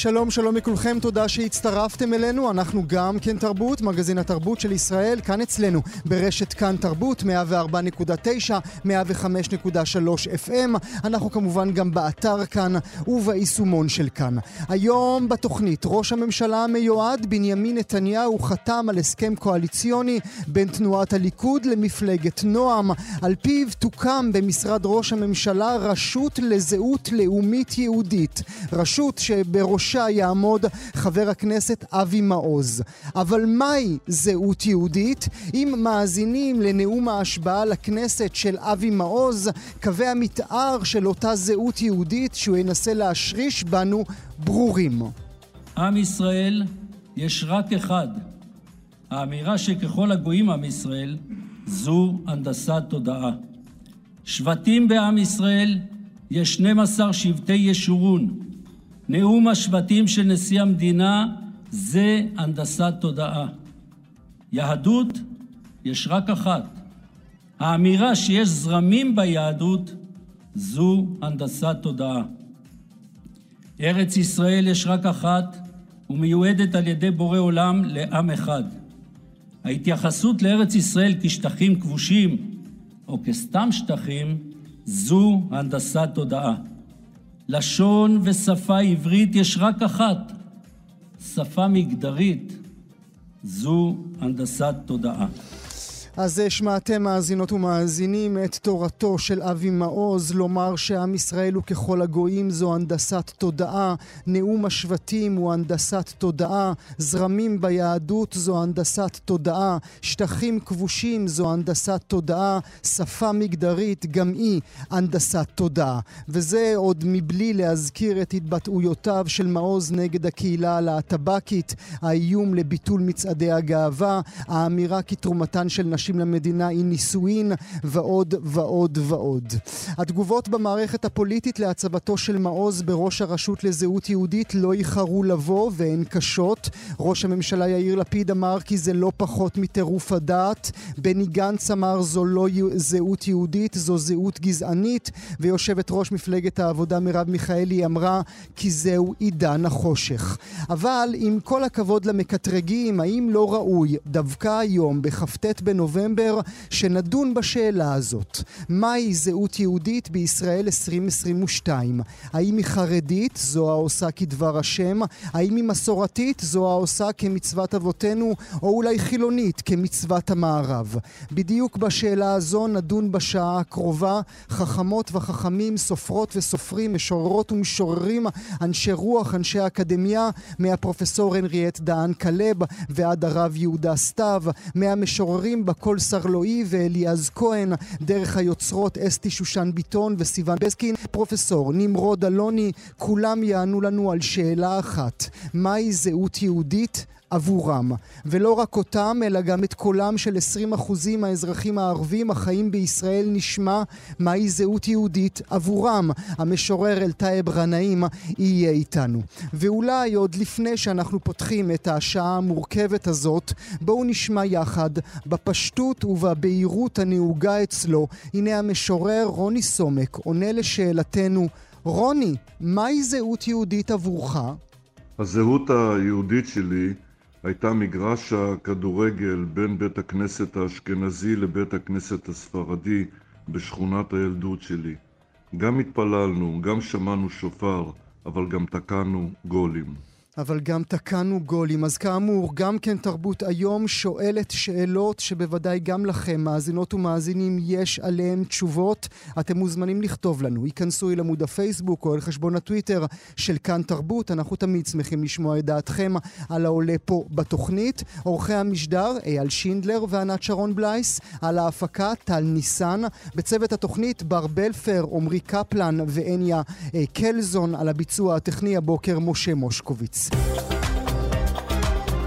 שלום שלום לכולכם, תודה שהצטרפתם אלינו, אנחנו גם כן תרבות, מגזין התרבות של ישראל, כאן אצלנו ברשת כאן תרבות, 104.9, 105.3 FM, אנחנו כמובן גם באתר כאן וביישומון של כאן. היום בתוכנית, ראש הממשלה המיועד בנימין נתניהו חתם על הסכם קואליציוני בין תנועת הליכוד למפלגת נועם, על פיו תוקם במשרד ראש הממשלה רשות לזהות לאומית יהודית, רשות שבראש בראשה יעמוד חבר הכנסת אבי מעוז. אבל מהי זהות יהודית? אם מאזינים לנאום ההשבעה לכנסת של אבי מעוז, קווי המתאר של אותה זהות יהודית שהוא ינסה להשריש בנו ברורים. עם ישראל יש רק אחד. האמירה שככל הגויים עם ישראל זו הנדסת תודעה. שבטים בעם ישראל יש 12 שבטי ישורון, נאום השבטים של נשיא המדינה זה הנדסת תודעה. יהדות יש רק אחת. האמירה שיש זרמים ביהדות זו הנדסת תודעה. ארץ ישראל יש רק אחת ומיועדת על ידי בורא עולם לעם אחד. ההתייחסות לארץ ישראל כשטחים כבושים או כסתם שטחים זו הנדסת תודעה. לשון ושפה עברית יש רק אחת, שפה מגדרית, זו הנדסת תודעה. אז שמעתם מאזינות ומאזינים את תורתו של אבי מעוז, לומר שעם ישראל הוא ככל הגויים זו הנדסת תודעה, נאום השבטים הוא הנדסת תודעה, זרמים ביהדות זו הנדסת תודעה, שטחים כבושים זו הנדסת תודעה, שפה מגדרית גם היא הנדסת תודעה. וזה עוד מבלי להזכיר את התבטאויותיו של מעוז נגד הקהילה הלהטבקית, האיום לביטול מצעדי הגאווה, האמירה כי תרומתן של נשים נשים למדינה היא נישואין ועוד ועוד ועוד. התגובות במערכת הפוליטית להצבתו של מעוז בראש הרשות לזהות יהודית לא איחרו לבוא והן קשות. ראש הממשלה יאיר לפיד אמר כי זה לא פחות מטירוף הדעת. בני גנץ אמר זו לא זהות יהודית, זו זהות גזענית. ויושבת ראש מפלגת העבודה מרב מיכאלי אמרה כי זהו עידן החושך. אבל עם כל הכבוד למקטרגים, האם לא ראוי דווקא היום, בכ"ט בנובמבר בנובמבר, שנדון בשאלה הזאת. מהי זהות יהודית בישראל 2022? האם היא חרדית, זו העושה כדבר השם? האם היא מסורתית, זו העושה כמצוות אבותינו? או אולי חילונית, כמצוות המערב? בדיוק בשאלה הזו נדון בשעה הקרובה. חכמות וחכמים, סופרות וסופרים, משוררות ומשוררים, אנשי רוח, אנשי אקדמיה, מהפרופסור הנריאט דהן כלב ועד הרב יהודה סתיו, מהמשוררים קול סרלואי ואליעז כהן, דרך היוצרות אסתי שושן ביטון וסיון בסקין, פרופסור נמרוד אלוני, כולם יענו לנו על שאלה אחת, מהי זהות יהודית? עבורם. ולא רק אותם, אלא גם את קולם של 20% מהאזרחים הערבים החיים בישראל נשמע מהי זהות יהודית עבורם. המשורר אלטייב רנאים יהיה איתנו. ואולי עוד לפני שאנחנו פותחים את השעה המורכבת הזאת, בואו נשמע יחד, בפשטות ובבהירות הנהוגה אצלו, הנה המשורר רוני סומק עונה לשאלתנו, רוני, מהי זהות יהודית עבורך? הזהות היהודית שלי הייתה מגרש הכדורגל בין בית הכנסת האשכנזי לבית הכנסת הספרדי בשכונת הילדות שלי. גם התפללנו, גם שמענו שופר, אבל גם תקענו גולים. אבל גם תקענו גולים. אז כאמור, גם כן תרבות היום שואלת שאלות שבוודאי גם לכם, מאזינות ומאזינים, יש עליהן תשובות. אתם מוזמנים לכתוב לנו. היכנסו אל עמוד הפייסבוק או אל חשבון הטוויטר של כאן תרבות. אנחנו תמיד שמחים לשמוע את דעתכם על העולה פה בתוכנית. עורכי המשדר, אייל שינדלר וענת שרון בלייס. על ההפקה, טל ניסן. בצוות התוכנית, בר בלפר, עמרי קפלן והניה אה, קלזון. על הביצוע הטכני הבוקר, משה מושקוביץ.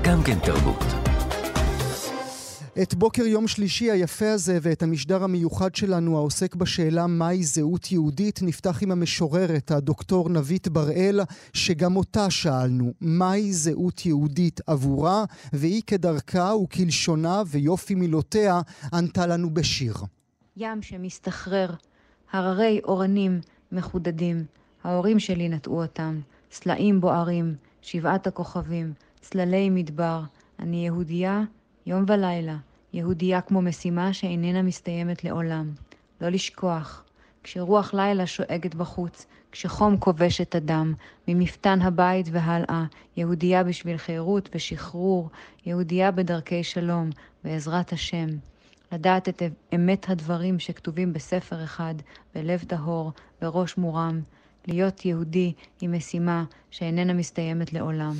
גם כן תרבות. את בוקר יום שלישי היפה הזה ואת המשדר המיוחד שלנו העוסק בשאלה מהי זהות יהודית נפתח עם המשוררת הדוקטור נבית בראל שגם אותה שאלנו מהי זהות יהודית עבורה והיא כדרכה וכלשונה ויופי מילותיה ענתה לנו בשיר. ים שמסתחרר, הררי אורנים מחודדים, ההורים שלי נטעו אותם, סלעים בוערים, שבעת הכוכבים, צללי מדבר, אני יהודייה יום ולילה, יהודייה כמו משימה שאיננה מסתיימת לעולם. לא לשכוח, כשרוח לילה שואגת בחוץ, כשחום כובש את הדם, ממפתן הבית והלאה, יהודייה בשביל חירות ושחרור, יהודייה בדרכי שלום, בעזרת השם. לדעת את אמת הדברים שכתובים בספר אחד, בלב טהור, בראש מורם. להיות יהודי היא משימה שאיננה מסתיימת לעולם.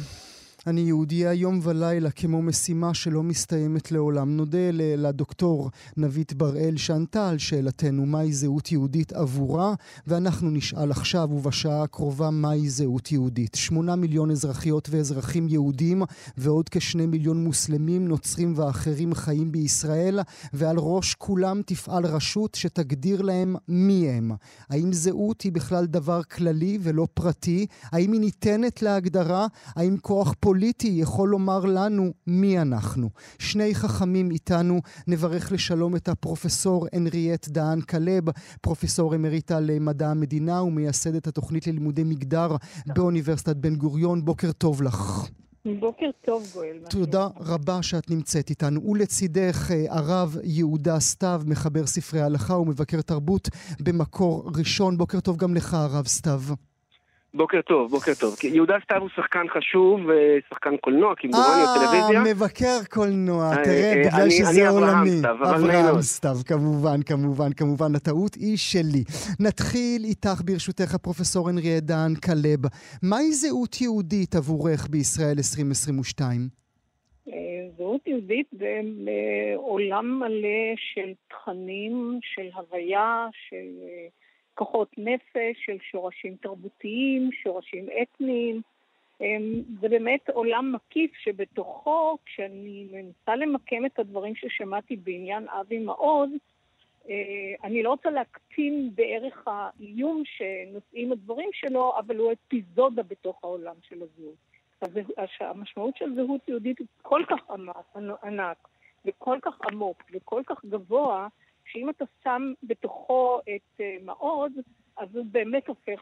אני יהודייה יום ולילה כמו משימה שלא מסתיימת לעולם. נודה לדוקטור נבית בראל שענתה על שאלתנו מהי זהות יהודית עבורה, ואנחנו נשאל עכשיו ובשעה הקרובה מהי זהות יהודית. שמונה מיליון אזרחיות ואזרחים יהודים ועוד כשני מיליון מוסלמים, נוצרים ואחרים חיים בישראל, ועל ראש כולם תפעל רשות שתגדיר להם מי הם. האם זהות היא בכלל דבר כללי ולא פרטי? האם היא ניתנת להגדרה? האם כוח פוליטי פוליטי יכול לומר לנו מי אנחנו. שני חכמים איתנו, נברך לשלום את הפרופסור הנריאט דהן כלב, פרופסור אמריטה למדע המדינה ומייסדת התוכנית ללימודי מגדר באוניברסיטת בן גוריון. בוקר טוב לך. בוקר טוב, גואל. תודה רבה שאת נמצאת איתנו. ולצידך אה, הרב יהודה סתיו, מחבר ספרי הלכה ומבקר תרבות במקור ראשון. בוקר טוב גם לך, הרב סתיו. בוקר טוב, בוקר טוב. יהודה סתיו הוא שחקן חשוב, אה, שחקן קולנוע, כמדומני, או טלוויזיה. אה, מבקר קולנוע, אה, תראה, בגלל שזה עולמי. אברהם סתיו, כמובן, כמובן, כמובן, הטעות היא שלי. נתחיל איתך, ברשותך, הפרופסור הנרי דן כלב. מהי זהות יהודית עבורך בישראל 2022? זהות יהודית זה עולם מלא של תכנים, של הוויה, של... כוחות נפש, של שורשים תרבותיים, שורשים אתניים. אמ, זה באמת עולם מקיף שבתוכו, כשאני מנסה למקם את הדברים ששמעתי בעניין אבי מעוז, אה, אני לא רוצה להקטין בערך האיום שנושאים הדברים שלו, אבל הוא אפיזודה בתוך העולם של הזהות. המשמעות של זהות יהודית היא כל כך ענק, וכל כך עמוק, וכל כך גבוה, שאם אתה שם בתוכו את uh, מעוז, אז הוא באמת הופך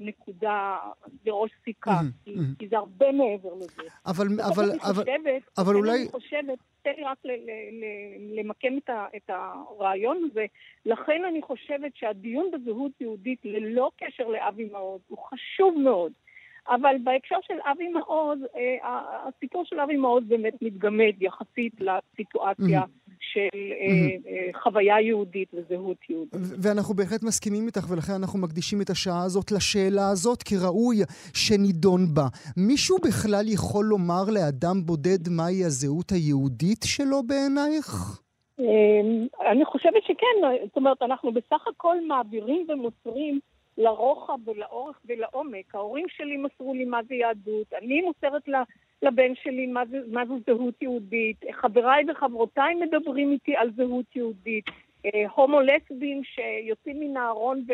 לנקודה, לראש סיכה, כי. כי זה הרבה מעבר לזה. אבל, אבל, אבל, חושבת, אבל אולי... אני חושבת, תן לי רק ל, ל, ל, למקם את, ה, את הרעיון הזה, לכן אני חושבת שהדיון בזהות יהודית, ללא קשר לאבי מעוז, הוא חשוב מאוד. אבל בהקשר של אבי מעוז, אה, הסיפור של אבי מעוז באמת מתגמד יחסית לסיטואציה. Mm-hmm. של אה, חוויה יהודית וזהות יהודית. ואנחנו בהחלט מסכימים איתך, ולכן אנחנו מקדישים את השעה הזאת לשאלה הזאת, כי ראוי שנידון בה. מישהו בכלל יכול לומר לאדם בודד מהי הזהות היהודית שלו בעינייך? אמ, אני חושבת שכן, זאת אומרת, אנחנו בסך הכל מעבירים ומוסרים לרוחב ולאורך ולעומק. ההורים שלי מסרו לי מה זה יהדות, אני מוסרת לה לבן שלי מה, זה, מה זו זהות יהודית, חבריי וחברותיי מדברים איתי על זהות יהודית, אה, הומו לסבים שיוצאים מן הארון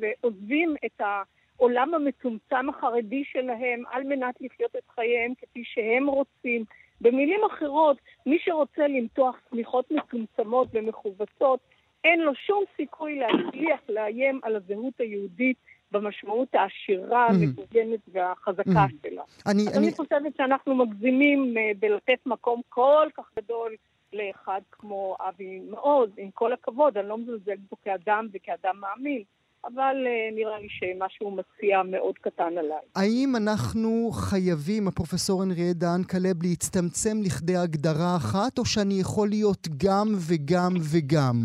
ועוזבים את העולם המצומצם החרדי שלהם על מנת לחיות את חייהם כפי שהם רוצים. במילים אחרות, מי שרוצה למתוח צמיחות מצומצמות ומכווצות, אין לו שום סיכוי להצליח לאיים על הזהות היהודית במשמעות העשירה, המגוגנת והחזקה שלה. אני, אז אני... אני חושבת שאנחנו מגזימים אה, בלתת מקום כל כך גדול לאחד כמו אבי מעוז, עם כל הכבוד, אני לא מזלזלת בו כאדם וכאדם מאמין, אבל uh, נראה לי שמה שהוא מציע מאוד קטן עליי. האם אנחנו חייבים, הפרופסור הנריה דהן כלב, להצטמצם לכדי הגדרה אחת, או שאני יכול להיות גם וגם וגם?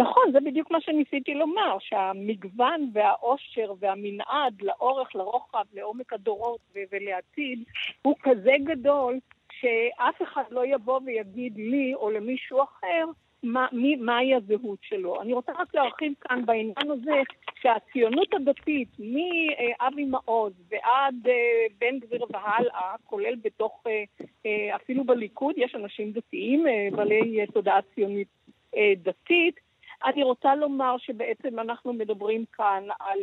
נכון, זה בדיוק מה שניסיתי לומר, שהמגוון והאושר והמנעד לאורך, לרוחב, לעומק הדורות ולעתיד, הוא כזה גדול, שאף אחד לא יבוא ויגיד לי או למישהו אחר מה, מי, מהי הזהות שלו. אני רוצה רק להרחיב כאן בעניין הזה שהציונות הדתית, מאבי מעוז ועד אה, בן גביר והלאה, כולל בתוך, אה, אה, אפילו בליכוד, יש אנשים דתיים בעלי תודעה ציונית דתית. אני רוצה לומר שבעצם אנחנו מדברים כאן על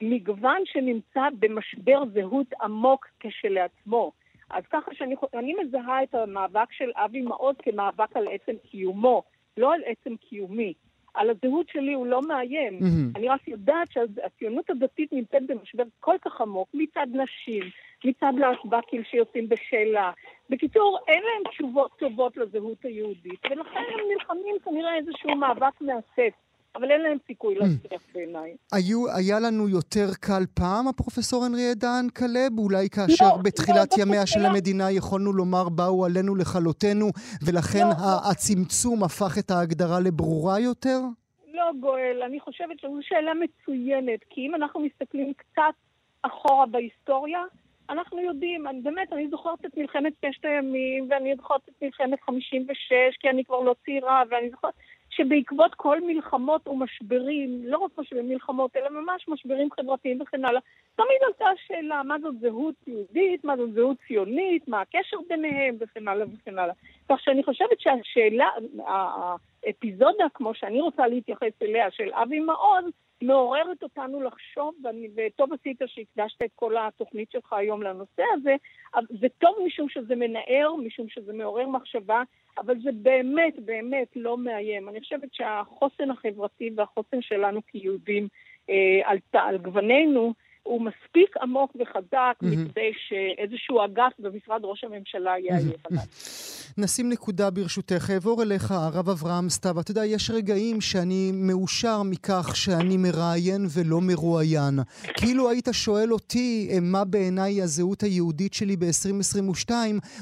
מגוון שנמצא במשבר זהות עמוק כשלעצמו. אז ככה שאני מזהה את המאבק של אבי מעוז כמאבק על עצם קיומו, לא על עצם קיומי. על הזהות שלי הוא לא מאיים. Mm-hmm. אני רק יודעת שהציונות הדתית נמצאת במשבר כל כך עמוק מצד נשים, מצד להשב"קים שיוצאים בשאלה. בקיצור, אין להם תשובות טובות לזהות היהודית, ולכן הם נלחמים כנראה איזשהו מאבק מאסף. אבל אין להם סיכוי mm. להצליח בעיניי. היה לנו יותר קל פעם, הפרופסור הנרי דהן כלב? אולי כאשר לא, בתחילת לא, ימיה של המדינה יכולנו לומר באו עלינו לכלותנו, ולכן לא, לא. הצמצום הפך את ההגדרה לברורה יותר? לא, גואל, אני חושבת שזו שאלה מצוינת, כי אם אנחנו מסתכלים קצת אחורה בהיסטוריה, אנחנו יודעים, אני, באמת, אני זוכרת את מלחמת ששת הימים, ואני זוכרת את מלחמת 56, כי אני כבר לא צעירה, ואני זוכרת... שבעקבות כל מלחמות ומשברים, לא רק משברים מלחמות, אלא ממש משברים חברתיים וכן הלאה, תמיד עלתה השאלה מה זאת זהות יהודית, מה זאת זהות ציונית, מה הקשר ביניהם? וכן הלאה וכן הלאה. כך שאני חושבת שהשאלה, האפיזודה, כמו שאני רוצה להתייחס אליה, של אבי מעוז, מעוררת אותנו לחשוב, ואני, וטוב עשית שהקדשת את כל התוכנית שלך היום לנושא הזה, זה טוב משום שזה מנער, משום שזה מעורר מחשבה, אבל זה באמת באמת לא מאיים. אני חושבת שהחוסן החברתי והחוסן שלנו כיהודים אה, על, על גווננו הוא מספיק עמוק וחזק mm-hmm. מכדי שאיזשהו אגף במשרד ראש הממשלה יאיים. עליו. נשים נקודה ברשותך. אעבור אליך, הרב אברהם סתיו. אתה יודע, יש רגעים שאני מאושר מכך שאני מראיין ולא מרואיין. כאילו היית שואל אותי אה, מה בעיניי הזהות היהודית שלי ב-2022,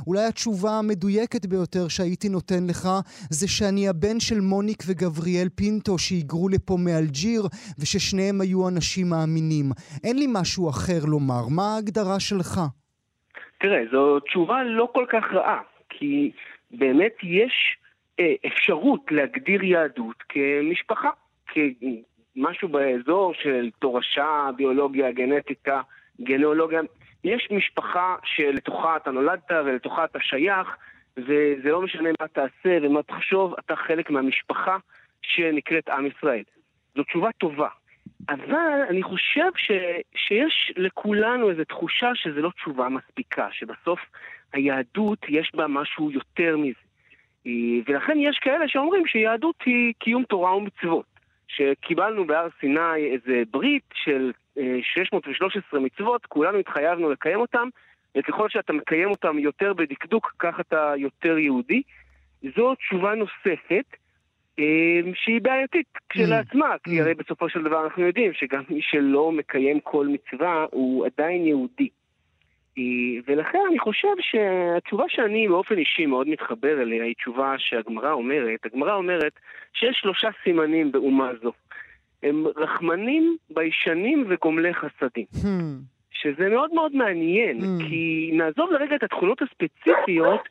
אולי התשובה המדויקת ביותר שהייתי נותן לך זה שאני הבן של מוניק וגבריאל פינטו שהיגרו לפה מאלג'יר וששניהם היו אנשים מאמינים. אין לי משהו אחר לומר. מה ההגדרה שלך? תראה, זו תשובה לא כל כך רעה. כי באמת יש אה, אפשרות להגדיר יהדות כמשפחה, כמשהו באזור של תורשה, ביולוגיה, גנטיקה, גנאולוגיה. יש משפחה שלתוכה אתה נולדת ולתוכה אתה שייך, וזה לא משנה מה תעשה ומה תחשוב, אתה חלק מהמשפחה שנקראת עם ישראל. זו תשובה טובה. אבל אני חושב ש, שיש לכולנו איזו תחושה שזו לא תשובה מספיקה, שבסוף היהדות יש בה משהו יותר מזה. אה, ולכן יש כאלה שאומרים שיהדות היא קיום תורה ומצוות. שקיבלנו בהר סיני איזה ברית של 613 אה, מצוות, כולנו התחייבנו לקיים אותם, וככל שאתה מקיים אותם יותר בדקדוק, כך אתה יותר יהודי. זו תשובה נוספת, שהיא בעייתית כשלעצמה, כי הרי בסופו של דבר אנחנו יודעים שגם מי שלא מקיים כל מצווה הוא עדיין יהודי. ולכן אני חושב שהתשובה שאני באופן אישי מאוד מתחבר אליה היא תשובה שהגמרא אומרת. הגמרא אומרת שיש שלושה סימנים באומה זו. הם רחמנים, ביישנים וגומלי חסדים. Hmm. שזה מאוד מאוד מעניין, hmm. כי נעזוב לרגע את התכונות הספציפיות,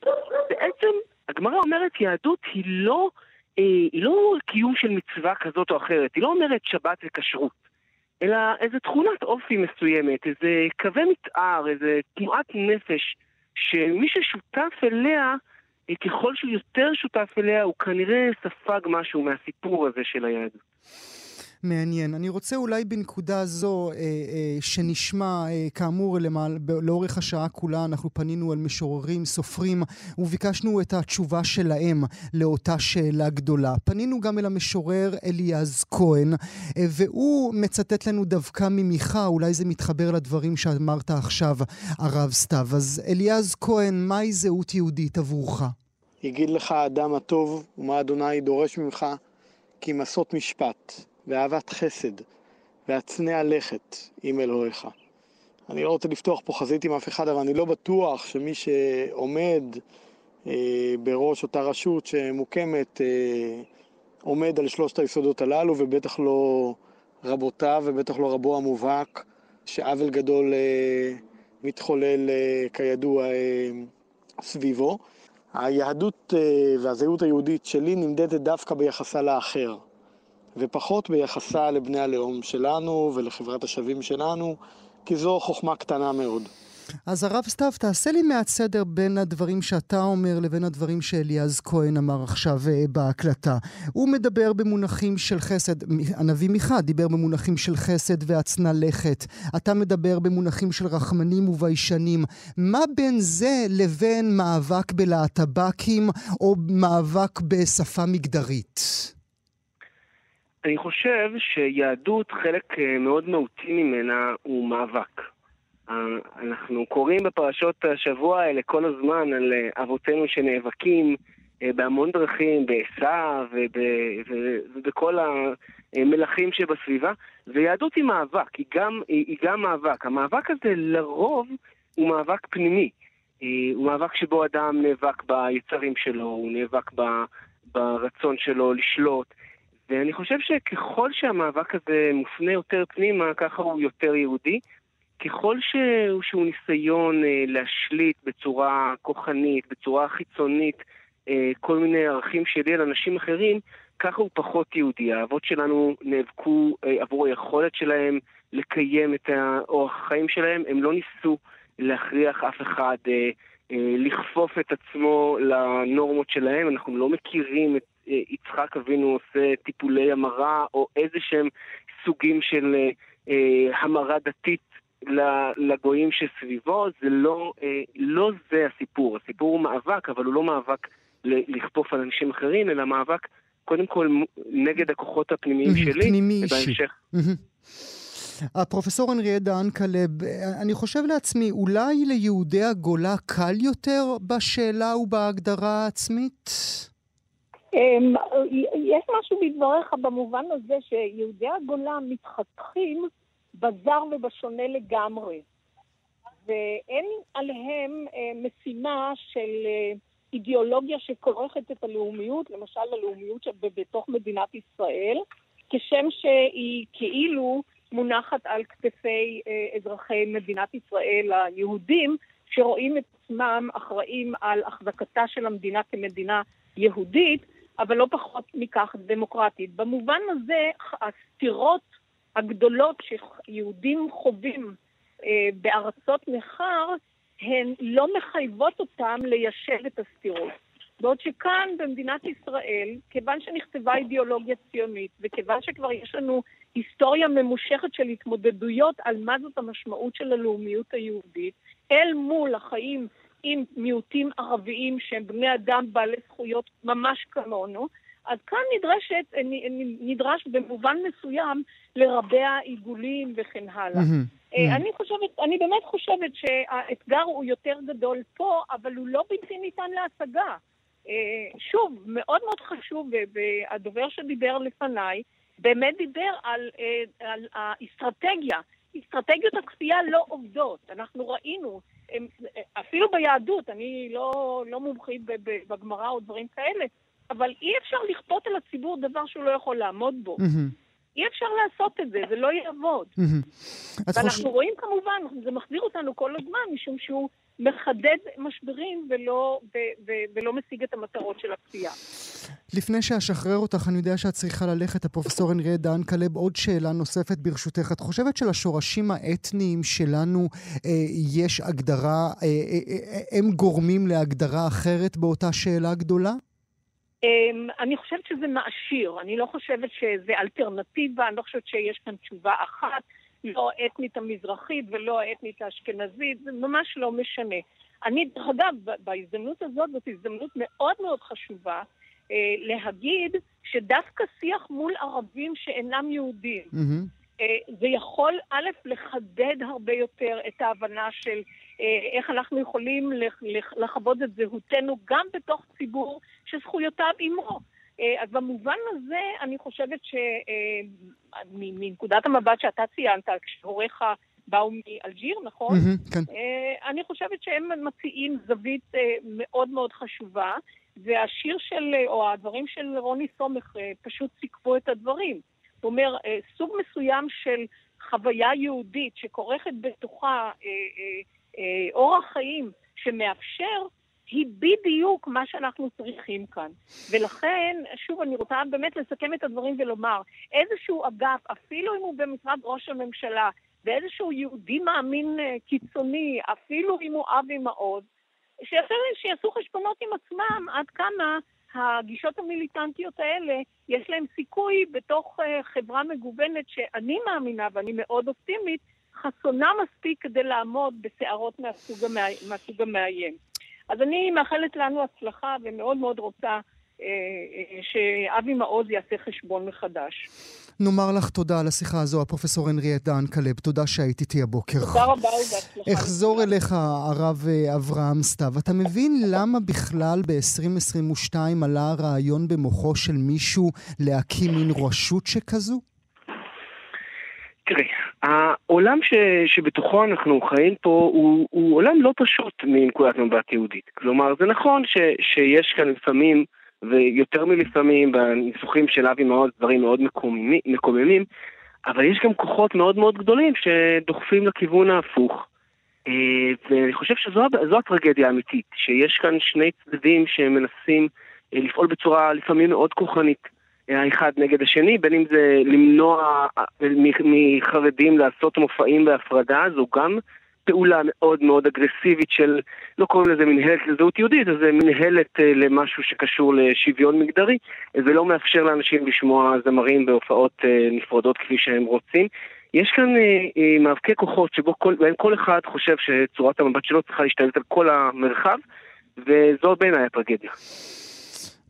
בעצם הגמרא אומרת יהדות היא לא, אה, היא לא קיום של מצווה כזאת או אחרת, היא לא אומרת שבת וכשרות. אלא איזו תכונת אופי מסוימת, איזה קווי מתאר, איזה תנועת נפש, שמי ששותף אליה, אה, ככל שהוא יותר שותף אליה, הוא כנראה ספג משהו מהסיפור הזה של היהדות. מעניין. אני רוצה אולי בנקודה זו אה, אה, שנשמע, אה, כאמור, למעל, לאורך השעה כולה אנחנו פנינו אל משוררים, סופרים, וביקשנו את התשובה שלהם לאותה שאלה גדולה. פנינו גם אל המשורר אליעז כהן, אה, והוא מצטט לנו דווקא ממיכה, אולי זה מתחבר לדברים שאמרת עכשיו, הרב סתיו. אז אליעז כהן, מהי זהות יהודית עבורך? יגיד לך האדם הטוב, ומה אדוני דורש ממך, כי מסות משפט. ואהבת חסד, והצנע לכת עם אלוהיך. אני לא רוצה לפתוח פה חזית עם אף אחד, אבל אני לא בטוח שמי שעומד אה, בראש אותה רשות שמוקמת אה, עומד על שלושת היסודות הללו, ובטח לא רבותיו ובטח לא רבו המובהק, שעוול גדול אה, מתחולל אה, כידוע אה, סביבו. היהדות אה, והזהות היהודית שלי נמדדת דווקא ביחסה לאחר, ופחות ביחסה לבני הלאום שלנו ולחברת השווים שלנו, כי זו חוכמה קטנה מאוד. אז הרב סתיו, תעשה לי מעט סדר בין הדברים שאתה אומר לבין הדברים שאליעז כהן אמר עכשיו uh, בהקלטה. הוא מדבר במונחים של חסד, הנביא מיכה דיבר במונחים של חסד והצנע לכת. אתה מדבר במונחים של רחמנים וביישנים. מה בין זה לבין מאבק בלהטב"קים או מאבק בשפה מגדרית? אני חושב שיהדות, חלק אה, מאוד מהותי ממנה הוא מאבק. אנחנו קוראים בפרשות השבוע האלה כל הזמן על אה, אבותינו שנאבקים אה, בהמון דרכים, בעשו ובכל המלכים שבסביבה, ויהדות היא מאבק, היא גם, היא, גם מאבק. המאבק הזה לרוב הוא מאבק פנימי. אה, הוא מאבק שבו אדם נאבק ביצרים שלו, הוא נאבק ברצון שלו לשלוט. ואני חושב שככל שהמאבק הזה מופנה יותר פנימה, ככה הוא יותר יהודי. ככל שהוא, שהוא ניסיון אה, להשליט בצורה כוחנית, בצורה חיצונית, אה, כל מיני ערכים שלי על אנשים אחרים, ככה הוא פחות יהודי. האבות שלנו נאבקו אה, עבור היכולת שלהם לקיים את האורח החיים שלהם, הם לא ניסו להכריח אף אחד לכפוף את עצמו לנורמות שלהם, אנחנו לא מכירים את יצחק אבינו עושה טיפולי המרה או איזה שהם סוגים של אה, אה המרה דתית לגויים שסביבו, זה לא, אה, לא זה הסיפור. הסיפור הוא מאבק, אבל הוא לא מאבק לכפוף על אנשים אחרים, אלא מאבק קודם כל נגד הכוחות הפנימיים שלי, פנימי ובהמשך. הפרופסור הנריה דהן כלב, אני חושב לעצמי, אולי ליהודי הגולה קל יותר בשאלה ובהגדרה העצמית? אמ, יש משהו בדבריך במובן הזה שיהודי הגולה מתחככים בזר ובשונה לגמרי. ואין עליהם אה, משימה של אה, אידיאולוגיה שכורכת את הלאומיות, למשל הלאומיות שבתוך מדינת ישראל, כשם שהיא כאילו מונחת על כתפי אה, אזרחי מדינת ישראל היהודים, שרואים את עצמם אחראים על החזקתה של המדינה כמדינה יהודית, אבל לא פחות מכך דמוקרטית. במובן הזה, הסתירות הגדולות שיהודים חווים אה, בארצות נכר, הן לא מחייבות אותם ליישב את הסתירות. בעוד שכאן במדינת ישראל, כיוון שנכתבה אידיאולוגיה ציונית, וכיוון שכבר יש לנו היסטוריה ממושכת של התמודדויות על מה זאת המשמעות של הלאומיות היהודית, אל מול החיים עם מיעוטים ערביים שהם בני אדם בעלי זכויות ממש כמונו, אז כאן נדרשת, נדרש במובן מסוים לרבע עיגולים וכן הלאה. Mm-hmm. אני חושבת, אני באמת חושבת שהאתגר הוא יותר גדול פה, אבל הוא לא בלתי ניתן להשגה. אה, שוב, מאוד מאוד חשוב, והדובר שדיבר לפניי באמת דיבר על, אה, על האסטרטגיה. אסטרטגיות הכפייה לא עובדות. אנחנו ראינו, אפילו ביהדות, אני לא, לא מומחית בגמרא או דברים כאלה, אבל אי אפשר לכפות על הציבור דבר שהוא לא יכול לעמוד בו. Mm-hmm. אי אפשר לעשות את זה, זה לא יעבוד. ואנחנו חושב... רואים כמובן, זה מחזיר אותנו כל הזמן, משום שהוא מחדד משברים ולא, ו, ו, ולא משיג את המטרות של הכפייה. לפני שאשחרר אותך, אני יודע שאת צריכה ללכת, הפרופסור הנריה דהן כלב, עוד שאלה נוספת ברשותך. את חושבת שלשורשים האתניים שלנו אה, יש הגדרה, אה, אה, אה, הם גורמים להגדרה אחרת באותה שאלה גדולה? אמ, אני חושבת שזה מעשיר, אני לא חושבת שזה אלטרנטיבה, אני לא חושבת שיש כאן תשובה אחת, לא האתנית המזרחית ולא האתנית האשכנזית, זה ממש לא משנה. אני, דרך אגב, בהזדמנות הזאת, זאת הזדמנות מאוד מאוד חשובה להגיד שדווקא שיח מול ערבים שאינם יהודים, mm-hmm. אה, זה יכול, א', לחדד הרבה יותר את ההבנה של אה, איך אנחנו יכולים לכבוד את זהותנו גם בתוך ציבור שזכויותיו עימו. אז במובן הזה, אני חושבת שמנקודת המבט שאתה ציינת, כשהוריך באו מאלג'יר, נכון? Mm-hmm, כן. אני חושבת שהם מציעים זווית מאוד מאוד חשובה, והשיר של, או הדברים של רוני סומך פשוט סיכבו את הדברים. זאת אומרת, סוג מסוים של חוויה יהודית שכורכת בתוכה אורח חיים שמאפשר היא בדיוק מה שאנחנו צריכים כאן. ולכן, שוב, אני רוצה באמת לסכם את הדברים ולומר, איזשהו אגף, אפילו אם הוא במשרד ראש הממשלה, ואיזשהו יהודי מאמין קיצוני, אפילו אם הוא אבי מעוז, שיעשו חשבונות עם עצמם עד כמה הגישות המיליטנטיות האלה, יש להם סיכוי בתוך חברה מגוונת שאני מאמינה, ואני מאוד אופטימית, חסונה מספיק כדי לעמוד בסערות מהסוג, המא... מהסוג המאיים. אז אני מאחלת לנו הצלחה ומאוד מאוד רוצה אה, אה, שאבי מעוז יעשה חשבון מחדש. נאמר לך תודה על השיחה הזו, הפרופסור הנריאט דהן כלב. תודה שהיית איתי הבוקר. תודה רבה ובהצלחה. אחזור אליך, הרב אברהם סתיו. אתה מבין למה בכלל ב-2022 עלה הרעיון במוחו של מישהו להקים מין רשות שכזו? תראי, העולם ש, שבתוכו אנחנו חיים פה הוא, הוא עולם לא פשוט מנקודת מבט יהודית. כלומר, זה נכון ש, שיש כאן לפעמים, ויותר מלפעמים, בניסוחים של אבי מעוז דברים מאוד מקוממים, מקוממים, אבל יש גם כוחות מאוד מאוד גדולים שדוחפים לכיוון ההפוך. ואני חושב שזו הטרגדיה האמיתית, שיש כאן שני צדדים שמנסים לפעול בצורה לפעמים מאוד כוחנית. האחד נגד השני, בין אם זה למנוע מחרדים לעשות מופעים בהפרדה, זו גם פעולה מאוד מאוד אגרסיבית של, לא קוראים לזה מנהלת לזהות יהודית, זה מנהלת למשהו שקשור לשוויון מגדרי, ולא מאפשר לאנשים לשמוע זמרים בהופעות נפרדות כפי שהם רוצים. יש כאן מאבקי כוחות שבו כל, כל אחד חושב שצורת המבט שלו צריכה להשתלט על כל המרחב, וזו בעיניי הטרגדיה.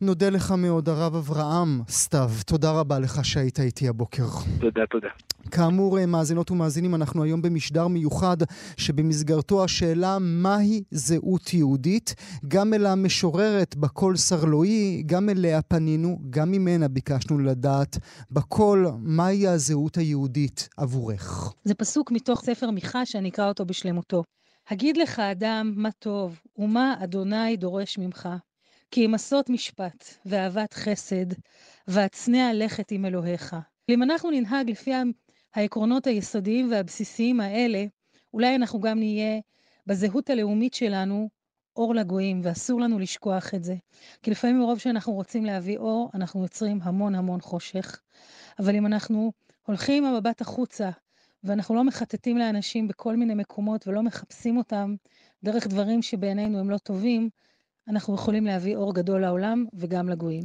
נודה לך מאוד, הרב אברהם סתיו. תודה רבה לך שהיית איתי הבוקר. תודה, תודה. כאמור, מאזינות ומאזינים, אנחנו היום במשדר מיוחד שבמסגרתו השאלה מהי זהות יהודית. גם אל המשוררת בקול סרלואי, גם אליה פנינו, גם ממנה ביקשנו לדעת בקול מהי הזהות היהודית עבורך. זה פסוק מתוך ספר מיכה שאני אקרא אותו בשלמותו. הגיד לך אדם מה טוב ומה אדוני דורש ממך. כי אם עשות משפט ואהבת חסד, והצנע לכת עם אלוהיך. אם אנחנו ננהג לפי העקרונות היסודיים והבסיסיים האלה, אולי אנחנו גם נהיה בזהות הלאומית שלנו אור לגויים, ואסור לנו לשכוח את זה. כי לפעמים מרוב שאנחנו רוצים להביא אור, אנחנו יוצרים המון המון חושך. אבל אם אנחנו הולכים עם המבט החוצה, ואנחנו לא מחטטים לאנשים בכל מיני מקומות ולא מחפשים אותם דרך דברים שבעינינו הם לא טובים, אנחנו יכולים להביא אור גדול לעולם וגם לגויים.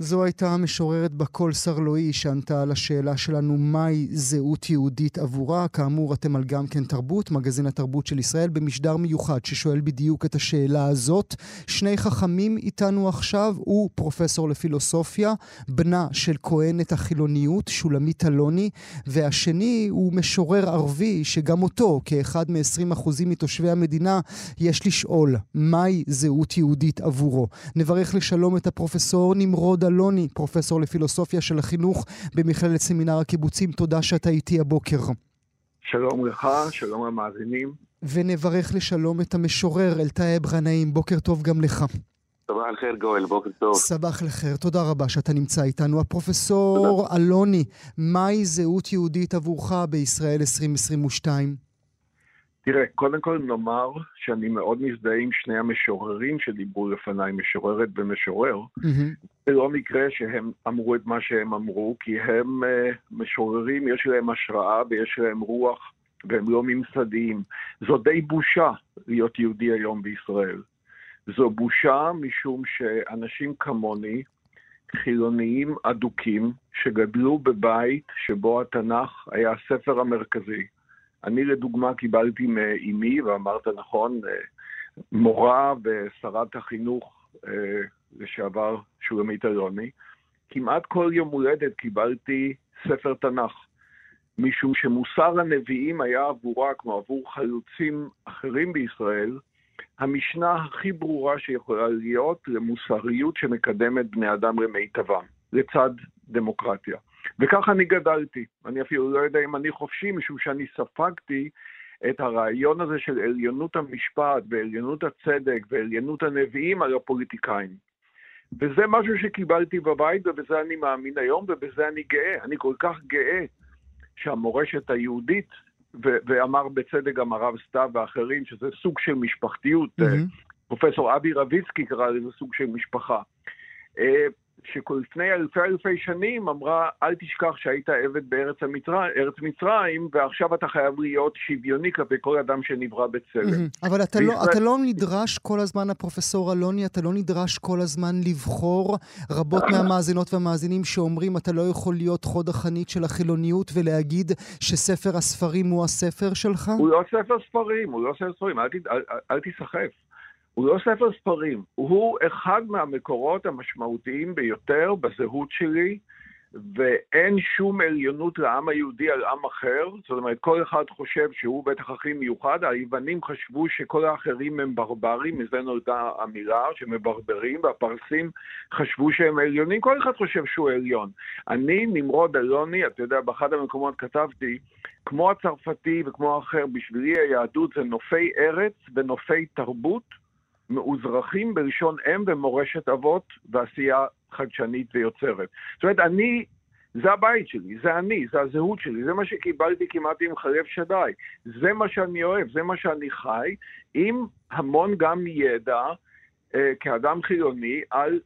זו הייתה המשוררת בקול סרלואי שענתה על השאלה שלנו מהי זהות יהודית עבורה. כאמור, אתם על גם כן תרבות, מגזין התרבות של ישראל, במשדר מיוחד ששואל בדיוק את השאלה הזאת. שני חכמים איתנו עכשיו, הוא פרופסור לפילוסופיה, בנה של כהנת החילוניות, שולמית אלוני, והשני הוא משורר ערבי, שגם אותו, כאחד מ-20% מתושבי המדינה, יש לשאול מהי זהות יהודית עבורו. נברך לשלום את הפרופסור נמרוד אלוני, פרופסור לפילוסופיה של החינוך במכללת סמינר הקיבוצים. תודה שאתה איתי הבוקר. שלום לך, שלום למאזינים. ונברך לשלום את המשורר אלטאב גנאים. בוקר טוב גם לך. סבח אל-חיר גואל, בוקר טוב. סבח אל-חיר, תודה רבה שאתה נמצא איתנו. הפרופסור תודה. אלוני, מהי זהות יהודית עבורך בישראל 2022? תראה, קודם כל נאמר שאני מאוד מזדהה עם שני המשוררים שדיברו לפניי, משוררת ומשורר. Mm-hmm. זה לא מקרה שהם אמרו את מה שהם אמרו, כי הם uh, משוררים, יש להם השראה ויש להם רוח, והם לא ממסדיים. זו די בושה להיות יהודי היום בישראל. זו בושה משום שאנשים כמוני, חילוניים אדוקים, שגדלו בבית שבו התנ"ך היה הספר המרכזי. אני לדוגמה קיבלתי מאימי, ואמרת נכון, אה, מורה ושרת החינוך אה, לשעבר שולמית אלוני, כמעט כל יום הולדת קיבלתי ספר תנ"ך, משום שמוסר הנביאים היה עבורה, כמו עבור חלוצים אחרים בישראל, המשנה הכי ברורה שיכולה להיות למוסריות שמקדמת בני אדם למיטבם, לצד דמוקרטיה. וככה אני גדלתי. אני אפילו לא יודע אם אני חופשי, משום שאני ספגתי את הרעיון הזה של עליונות המשפט ועליונות הצדק ועליונות הנביאים על הפוליטיקאים. וזה משהו שקיבלתי בבית ובזה אני מאמין היום ובזה אני גאה. אני כל כך גאה שהמורשת היהודית, ואמר בצדק גם הרב סתיו ואחרים, שזה סוג של משפחתיות, mm-hmm. פרופסור אבי רביצקי קרא לזה סוג של משפחה. שלפני אלפי אלפי שנים אמרה, אל תשכח שהיית עבד בארץ המצרים, מצרים, ועכשיו אתה חייב להיות שוויוני כלפי כל אדם שנברא בצלם. אבל אתה, לא, אתה לא נדרש כל הזמן, הפרופסור אלוני, אתה לא נדרש כל הזמן לבחור. רבות מהמאזינות והמאזינים שאומרים, אתה לא יכול להיות חוד החנית של החילוניות ולהגיד שספר הספרים הוא הספר שלך? הוא לא ספר ספרים, הוא לא ספר ספרים, אל, אל, אל, אל תיסחף. הוא לא ספר ספרים, הוא אחד מהמקורות המשמעותיים ביותר בזהות שלי, ואין שום עליונות לעם היהודי על עם אחר, זאת אומרת, כל אחד חושב שהוא בטח הכי מיוחד, היוונים חשבו שכל האחרים הם ברברים, מזה נולדה המילה שמברברים, והפרסים חשבו שהם עליונים, כל אחד חושב שהוא עליון. אני, נמרוד אלוני, אתה יודע, באחד המקומות כתבתי, כמו הצרפתי וכמו האחר, בשבילי היהדות זה נופי ארץ ונופי תרבות, מאוזרחים בלשון אם ומורשת אבות ועשייה חדשנית ויוצרת. זאת אומרת, אני, זה הבית שלי, זה אני, זה הזהות שלי, זה מה שקיבלתי כמעט עם חרב שדי. זה מה שאני אוהב, זה מה שאני חי, עם המון גם ידע אה, כאדם חילוני על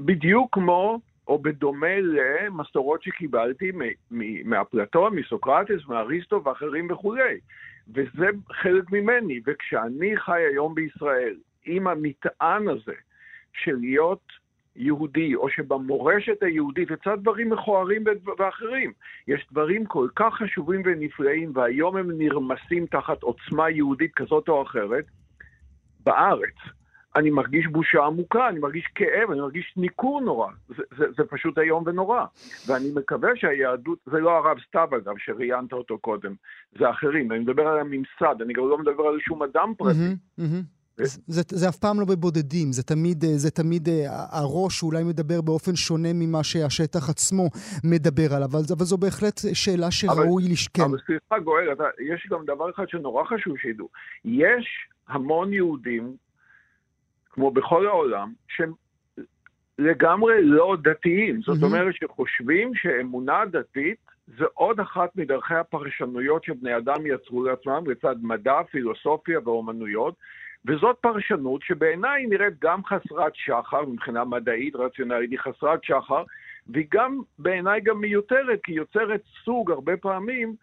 בדיוק כמו או בדומה למסורות שקיבלתי מאפלטון, מסוקרטס, מאריסטו ואחרים וכולי. וזה חלק ממני. וכשאני חי היום בישראל עם המטען הזה של להיות יהודי, או שבמורשת היהודית, לצד דברים מכוערים ואחרים, יש דברים כל כך חשובים ונפלאים, והיום הם נרמסים תחת עוצמה יהודית כזאת או אחרת, בארץ. אני מרגיש בושה עמוקה, אני מרגיש כאב, אני מרגיש ניכור נורא. זה, זה, זה פשוט איום ונורא. ואני מקווה שהיהדות, זה לא הרב סתיו אגב, שראיינת אותו קודם, זה אחרים. אני מדבר על הממסד, אני גם לא מדבר על שום אדם פרטי. Mm-hmm, mm-hmm. זה, זה, זה אף פעם לא בבודדים, זה תמיד, זה תמיד אה, הראש אולי מדבר באופן שונה ממה שהשטח עצמו מדבר עליו, אבל, אבל זו בהחלט שאלה שראוי לשכן. אבל סליחה גואל, יש גם דבר אחד שנורא חשוב שידעו. יש המון יהודים כמו בכל העולם, שהם לגמרי לא דתיים. זאת mm-hmm. אומרת שחושבים שאמונה דתית זה עוד אחת מדרכי הפרשנויות שבני אדם יצרו לעצמם לצד מדע, פילוסופיה ואומנויות, וזאת פרשנות שבעיניי נראית גם חסרת שחר, מבחינה מדעית, רציונלית, היא חסרת שחר, והיא גם, בעיניי גם מיותרת, כי היא יוצרת סוג, הרבה פעמים,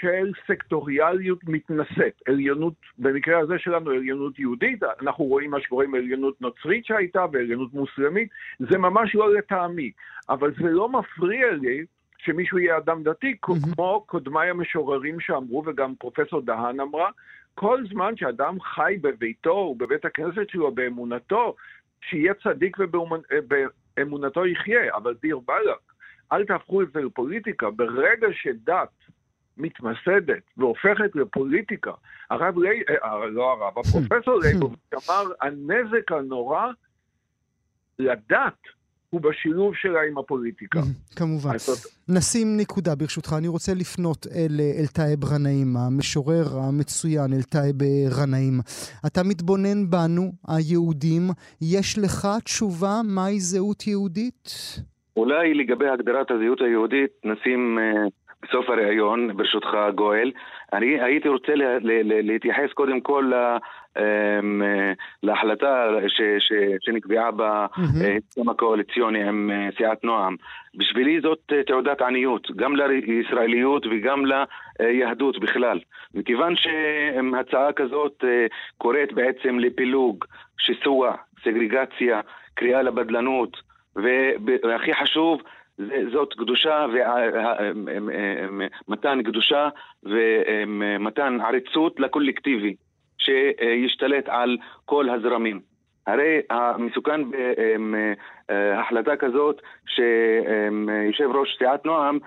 של סקטוריאליות מתנשאת, עליונות, במקרה הזה שלנו עליונות יהודית, אנחנו רואים מה שקוראים עליונות נוצרית שהייתה ועליונות מוסלמית, זה ממש לא לטעמי, אבל זה לא מפריע לי שמישהו יהיה אדם דתי, mm-hmm. כמו קודמיי המשוררים שאמרו, וגם פרופסור דהן אמרה, כל זמן שאדם חי בביתו ובבית הכנסת שלו, באמונתו, שיהיה צדיק ובאמונתו יחיה, אבל דיר באלק, אל תהפכו את זה לפוליטיקה. ברגע שדת מתמסדת והופכת לפוליטיקה. הרב לי, אה, לא הרב, הפרופסור ליבוביץ' אמר, הנזק הנורא לדת הוא בשילוב שלה עם הפוליטיקה. כמובן. נשים נקודה ברשותך. אני רוצה לפנות אל אלטייב ע'נאים, המשורר המצוין אלטייב רנאים. אתה מתבונן בנו, היהודים, יש לך תשובה מהי זהות יהודית? אולי לגבי הגדרת הזהות היהודית נשים אה, בסוף הריאיון, ברשותך גואל. אני הייתי רוצה לה, לה, להתייחס קודם כל לה, אמ, להחלטה ש, ש, שנקבעה בהסכם הקואליציוני עם אה, סיעת נועם. בשבילי זאת אה, תעודת עניות, גם לישראליות וגם ליהדות בכלל. מכיוון שהצעה כזאת אה, קוראת בעצם לפילוג, שיסוע, סגרגציה, קריאה לבדלנות, והכי חשוב, זאת קדושה ומתן קדושה ומתן עריצות לקולקטיבי שישתלט על כל הזרמים. הרי המסוכן בהחלטה כזאת שיושב ראש סיעת נועם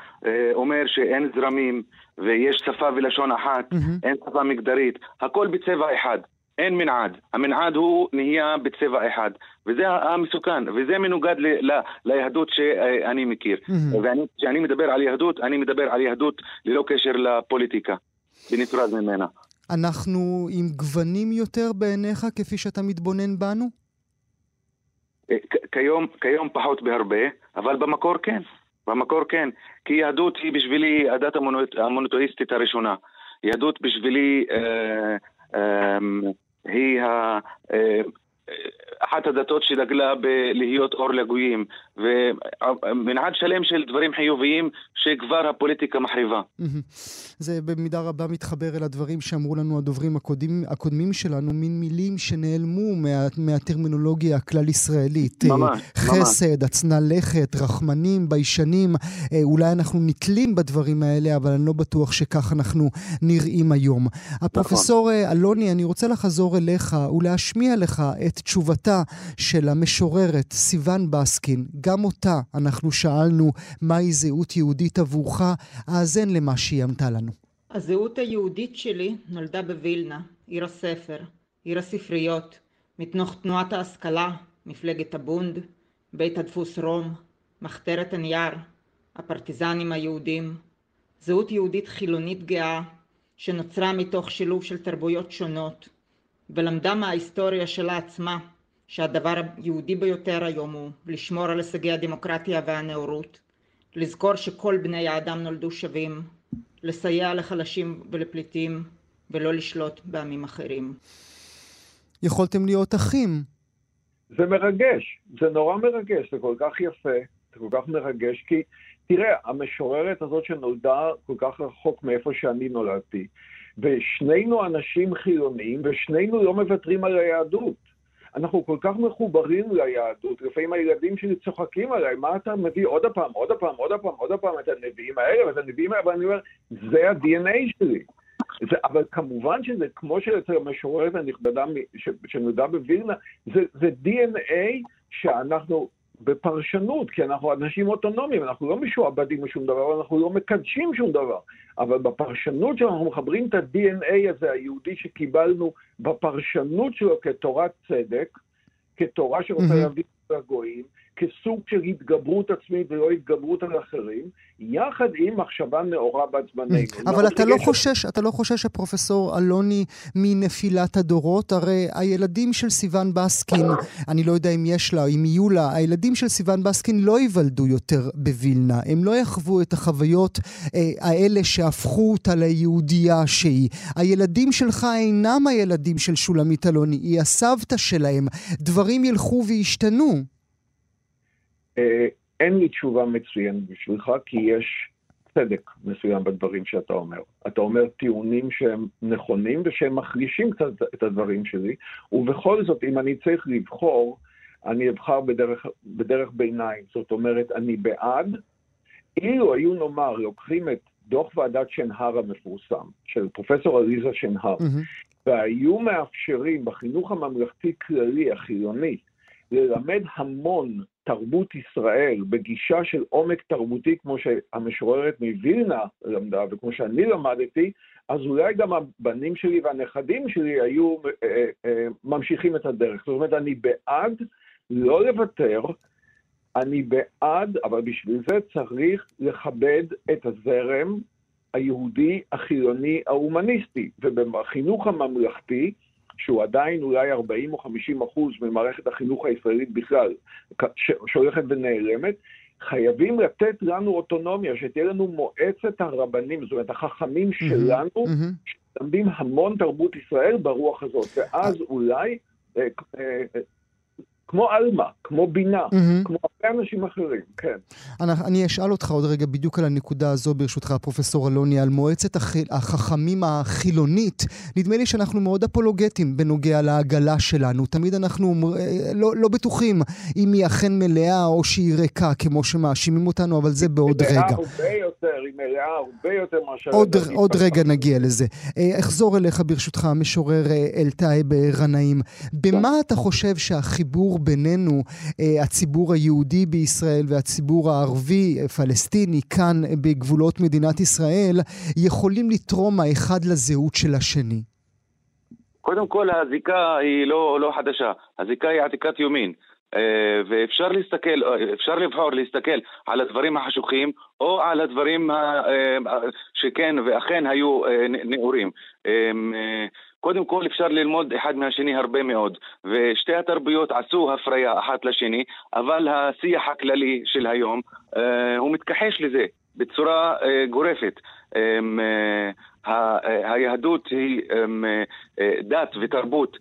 אומר שאין זרמים ויש שפה ולשון אחת, mm-hmm. אין שפה מגדרית, הכל בצבע אחד. אין מנעד. המנעד הוא נהיה בצבע אחד, וזה המסוכן, וזה מנוגד ל, ל, ליהדות שאני מכיר. וכשאני מדבר על יהדות, אני מדבר על יהדות ללא קשר לפוליטיקה, בנפרד ממנה. אנחנו עם גוונים יותר בעיניך, כפי שאתה מתבונן בנו? אה, כיום, כיום פחות בהרבה, אבל במקור כן. במקור כן. כי יהדות היא בשבילי הדת המונותואיסטית הראשונה. יהדות בשבילי אה, אה, היא ה... אה, אחת הדתות שדגלה בלהיות אור לגויים, ומנעד שלם של דברים חיוביים שכבר הפוליטיקה מחריבה. זה במידה רבה מתחבר אל הדברים שאמרו לנו הדוברים הקודמים, הקודמים שלנו, מין מילים שנעלמו מה, מהטרמינולוגיה הכלל-ישראלית. ממש, חסד, הצנע לכת, רחמנים, ביישנים. אה, אולי אנחנו נתלים בדברים האלה, אבל אני לא בטוח שכך אנחנו נראים היום. נכון. הפרופסור אה, אלוני, אני רוצה לחזור אליך ולהשמיע לך את תשובתה של המשוררת סיון בסקין. גם אותה אנחנו שאלנו מהי זהות יהודית עבורך, האזן למה שהיא ענתה לנו. הזהות היהודית שלי נולדה בווילנה, עיר הספר, עיר הספריות, מתוך תנועת ההשכלה, מפלגת הבונד, בית הדפוס רום, מחתרת הנייר, הפרטיזנים היהודים. זהות יהודית חילונית גאה, שנוצרה מתוך שילוב של תרבויות שונות, ולמדה מההיסטוריה שלה עצמה שהדבר היהודי ביותר היום הוא לשמור על הישגי הדמוקרטיה והנאורות, לזכור שכל בני האדם נולדו שווים, לסייע לחלשים ולפליטים ולא לשלוט בעמים אחרים. יכולתם להיות אחים. זה מרגש, זה נורא מרגש, זה כל כך יפה, זה כל כך מרגש, כי תראה, המשוררת הזאת שנולדה כל כך רחוק מאיפה שאני נולדתי, ושנינו אנשים חילוניים, ושנינו לא מוותרים על היהדות. אנחנו כל כך מחוברים ליהדות, לפעמים הילדים שלי צוחקים עליי, מה אתה מביא עוד פעם, עוד פעם, עוד פעם, עוד פעם את הנביאים האלה ואת הנביאים האלה, ואני אומר, זה ה-DNA שלי. זה, אבל כמובן שזה, כמו שאצל המשוררת הנכבדה שנולדה בווילנה, זה, זה DNA שאנחנו בפרשנות, כי אנחנו אנשים אוטונומיים, אנחנו לא משועבדים לשום דבר, אנחנו לא מקדשים שום דבר. אבל בפרשנות שלנו אנחנו מחברים את ה-DNA הזה, היהודי שקיבלנו בפרשנות שלו כתורת צדק, כתורה שרוצה להביא את הגויים, כסוג של התגברות עצמית ולא התגברות על אחרים, יחד עם מחשבה נאורה בת זמננו. אבל אתה לא, חושש, אתה לא חושש שפרופסור אלוני מנפילת הדורות? הרי הילדים של סיון בסקין, אני לא יודע אם יש לה, אם יהיו לה, הילדים של סיון בסקין לא ייוולדו יותר בווילנה. הם לא יחוו את החוויות אה, האלה שהפכו אותה ליהודייה שהיא. הילדים שלך אינם הילדים של שולמית אלוני, היא הסבתא שלהם. דברים ילכו וישתנו. אה, אין לי תשובה מצוינת בשבילך, כי יש צדק מסוים בדברים שאתה אומר. אתה אומר טיעונים שהם נכונים ושהם מחלישים קצת את הדברים שלי, ובכל זאת, אם אני צריך לבחור, אני אבחר בדרך, בדרך ביניים. זאת אומרת, אני בעד. אילו היו, נאמר, לוקחים את דוח ועדת שנהר המפורסם, של פרופסור עליזה שנהר, mm-hmm. והיו מאפשרים בחינוך הממלכתי כללי, החילוני, ללמד המון תרבות ישראל בגישה של עומק תרבותי כמו שהמשוררת מווילנה למדה וכמו שאני למדתי, אז אולי גם הבנים שלי והנכדים שלי היו אה, אה, אה, ממשיכים את הדרך. זאת אומרת, אני בעד לא לוותר, אני בעד, אבל בשביל זה צריך לכבד את הזרם היהודי, החילוני, ההומניסטי. ובחינוך הממלכתי, שהוא עדיין אולי 40 או 50 אחוז ממערכת החינוך הישראלית בכלל, שהולכת ונעלמת, חייבים לתת לנו אוטונומיה, שתהיה לנו מועצת הרבנים, זאת אומרת, החכמים שלנו, שלמדים המון תרבות ישראל ברוח הזאת, ואז אולי... כמו עלמה, כמו בינה, mm-hmm. כמו הרבה אנשים אחרים, כן. אני, אני אשאל אותך עוד רגע בדיוק על הנקודה הזו, ברשותך, פרופסור אלוני, על מועצת הח, החכמים החילונית. נדמה לי שאנחנו מאוד אפולוגטים בנוגע לעגלה שלנו. תמיד אנחנו אה, לא, לא בטוחים אם היא אכן מלאה או שהיא ריקה, כמו שמאשימים אותנו, אבל זה בעוד רגע. מלאה הרבה יותר, היא מלאה הרבה יותר מאשר... עוד, עוד רגע נגיע לזה. אה, אחזור אליך, ברשותך, המשורר אה, אלטאי ברנאים. במה אתה חושב שהחיבור בינינו, אה, הציבור היהודי בישראל והציבור הערבי, אה, פלסטיני, כאן אה, בגבולות מדינת ישראל, יכולים לתרום האחד לזהות של השני? קודם כל, הזיקה היא לא, לא חדשה, הזיקה היא עתיקת יומין. ואפשר להסתכל, אפשר לבחור להסתכל על הדברים החשוכים או על הדברים שכן ואכן היו נאורים. קודם כל אפשר ללמוד אחד מהשני הרבה מאוד, ושתי התרבויות עשו הפריה אחת לשני, אבל השיח הכללי של היום הוא מתכחש לזה. בצורה uh, גורפת. Um, uh, היהדות היא uh, דת ותרבות